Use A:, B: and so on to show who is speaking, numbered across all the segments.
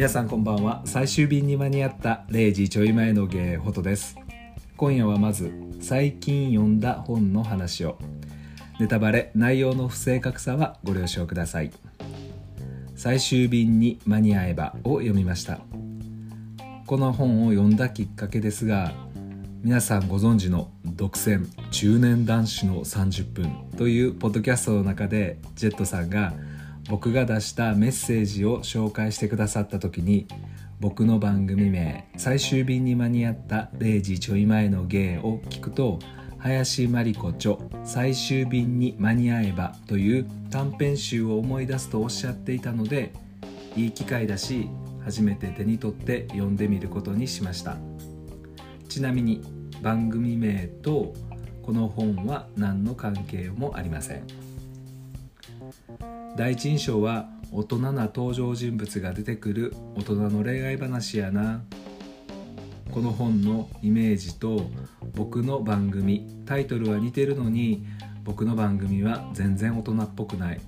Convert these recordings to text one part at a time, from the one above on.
A: 皆さんこんばんは。最終便に間に合った0時ちょい前のゲーフォトです。今夜はまず最近読んだ本の話を。ネタバレ内容の不正確さはご了承ください。最終便に間に合えばを読みました。この本を読んだきっかけですが皆さんご存知の独占中年男子の30分というポッドキャストの中でジェットさんが「僕が出したメッセージを紹介してくださった時に僕の番組名「最終便に間に合った0時ちょい前の芸」を聞くと林真理子著「最終便に間に合えば」という短編集を思い出すとおっしゃっていたのでいい機会だし初めて手に取って読んでみることにしました。ちなみに番組名とこの本は何の関係もありません。第一印象は大人な登場人物が出てくる大人の恋愛話やな。この本のイメージと僕の番組タイトルは似てるのに僕の番組は全然大人っぽくない。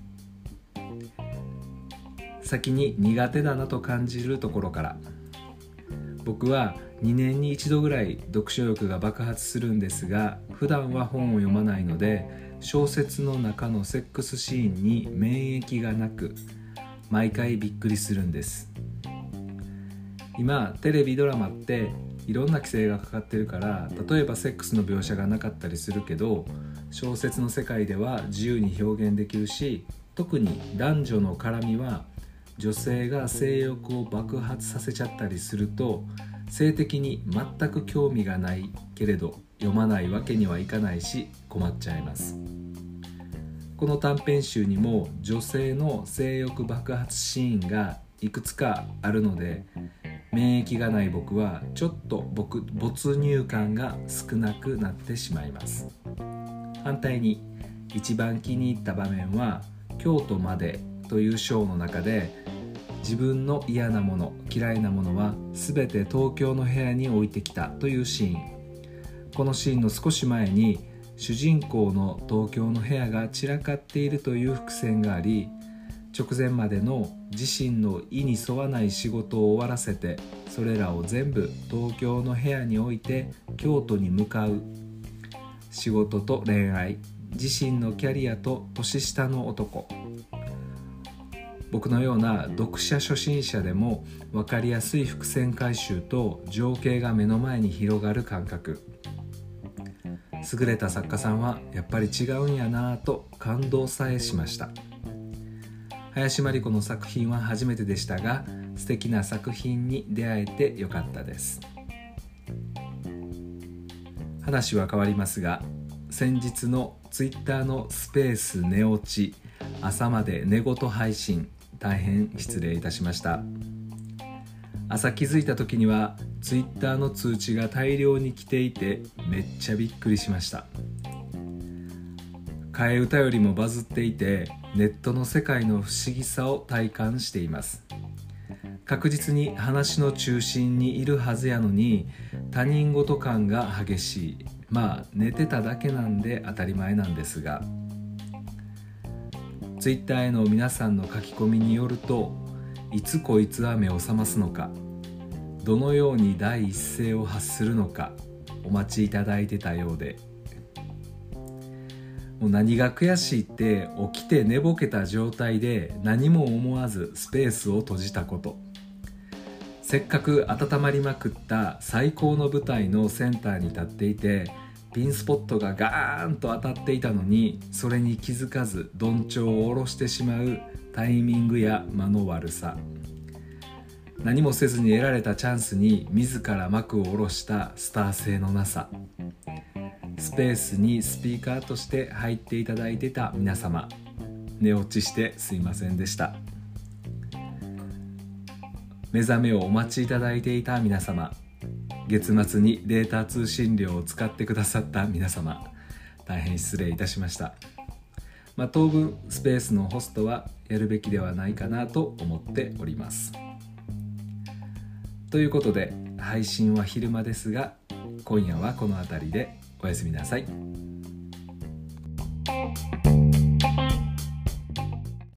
A: 先に苦手だなと感じるところから。僕は2年に1度ぐらい読書欲が爆発するんですが普段は本を読まないので小説の中のセックスシーンに免疫がなく毎回びっくりするんです。今テレビドラマっていろんな規制がかかってるから例えばセックスの描写がなかったりするけど小説の世界では自由に表現できるし特に男女の絡みは女性が性欲を爆発させちゃったりすると性的に全く興味がないけれど読まないわけにはいかないし困っちゃいます。この短編集にも女性の性欲爆発シーンがいくつかあるので免疫がない僕はちょっと僕没入感が少なくなってしまいます。反対に一番気に入った場面は「京都まで」という章の中で自分の嫌なもの嫌いなものは全て東京の部屋に置いてきたというシーン。このシーンの少し前に主人公の東京の部屋が散らかっているという伏線があり直前までの自身の意に沿わない仕事を終わらせてそれらを全部東京の部屋に置いて京都に向かう。仕事と恋愛自身のキャリアと年下の男。僕のような読者初心者でも分かりやすい伏線回収と情景が目の前に広がる感覚。優れた作家さんはやっぱり違うんやなぁと感動さえしました。林真理子の作品は初めてでしたが素敵な作品に出会えてよかったです。話は変わりますが先日の Twitter のスペース寝落ち朝まで寝言配信大変失礼いたしました。朝気づいた時には Twitter の通知が大量に来ていてめっちゃびっくりしました。替え歌よりもバズっていてネットの世界の不思議さを体感しています。確実に話の中心にいるはずやのに他人事感が激しい。まあ寝てただけなんで当たり前なんですが。Twitter への皆さんの書き込みによるといつこいつは目を覚ますのか。どのように第一声を発するのか。お待ちいただいてたようで。もう何が悔しいって起きて寝ぼけた状態で何も思わずスペースを閉じたこと。せっかく温まりまくった最高の舞台のセンターに立っていてピンスポットがガーンと当たっていたのにそれに気づかずどんちょうを下ろしてしまうタイミングや間の悪さ。何もせずに得られたチャンスに自ら幕を下ろしたスター性のなさ。スペースにスピーカーとして入っていただいてた皆様。寝落ちしてすいませんでした。目覚めをお待ちいただいていた皆様。月末にデータ通信料を使ってくださった皆様。大変失礼いたしました。まあ、当分スペースのホストはやるべきではないかなと思っておりますということで配信は昼間ですが今夜はこの辺りでおやすみなさい。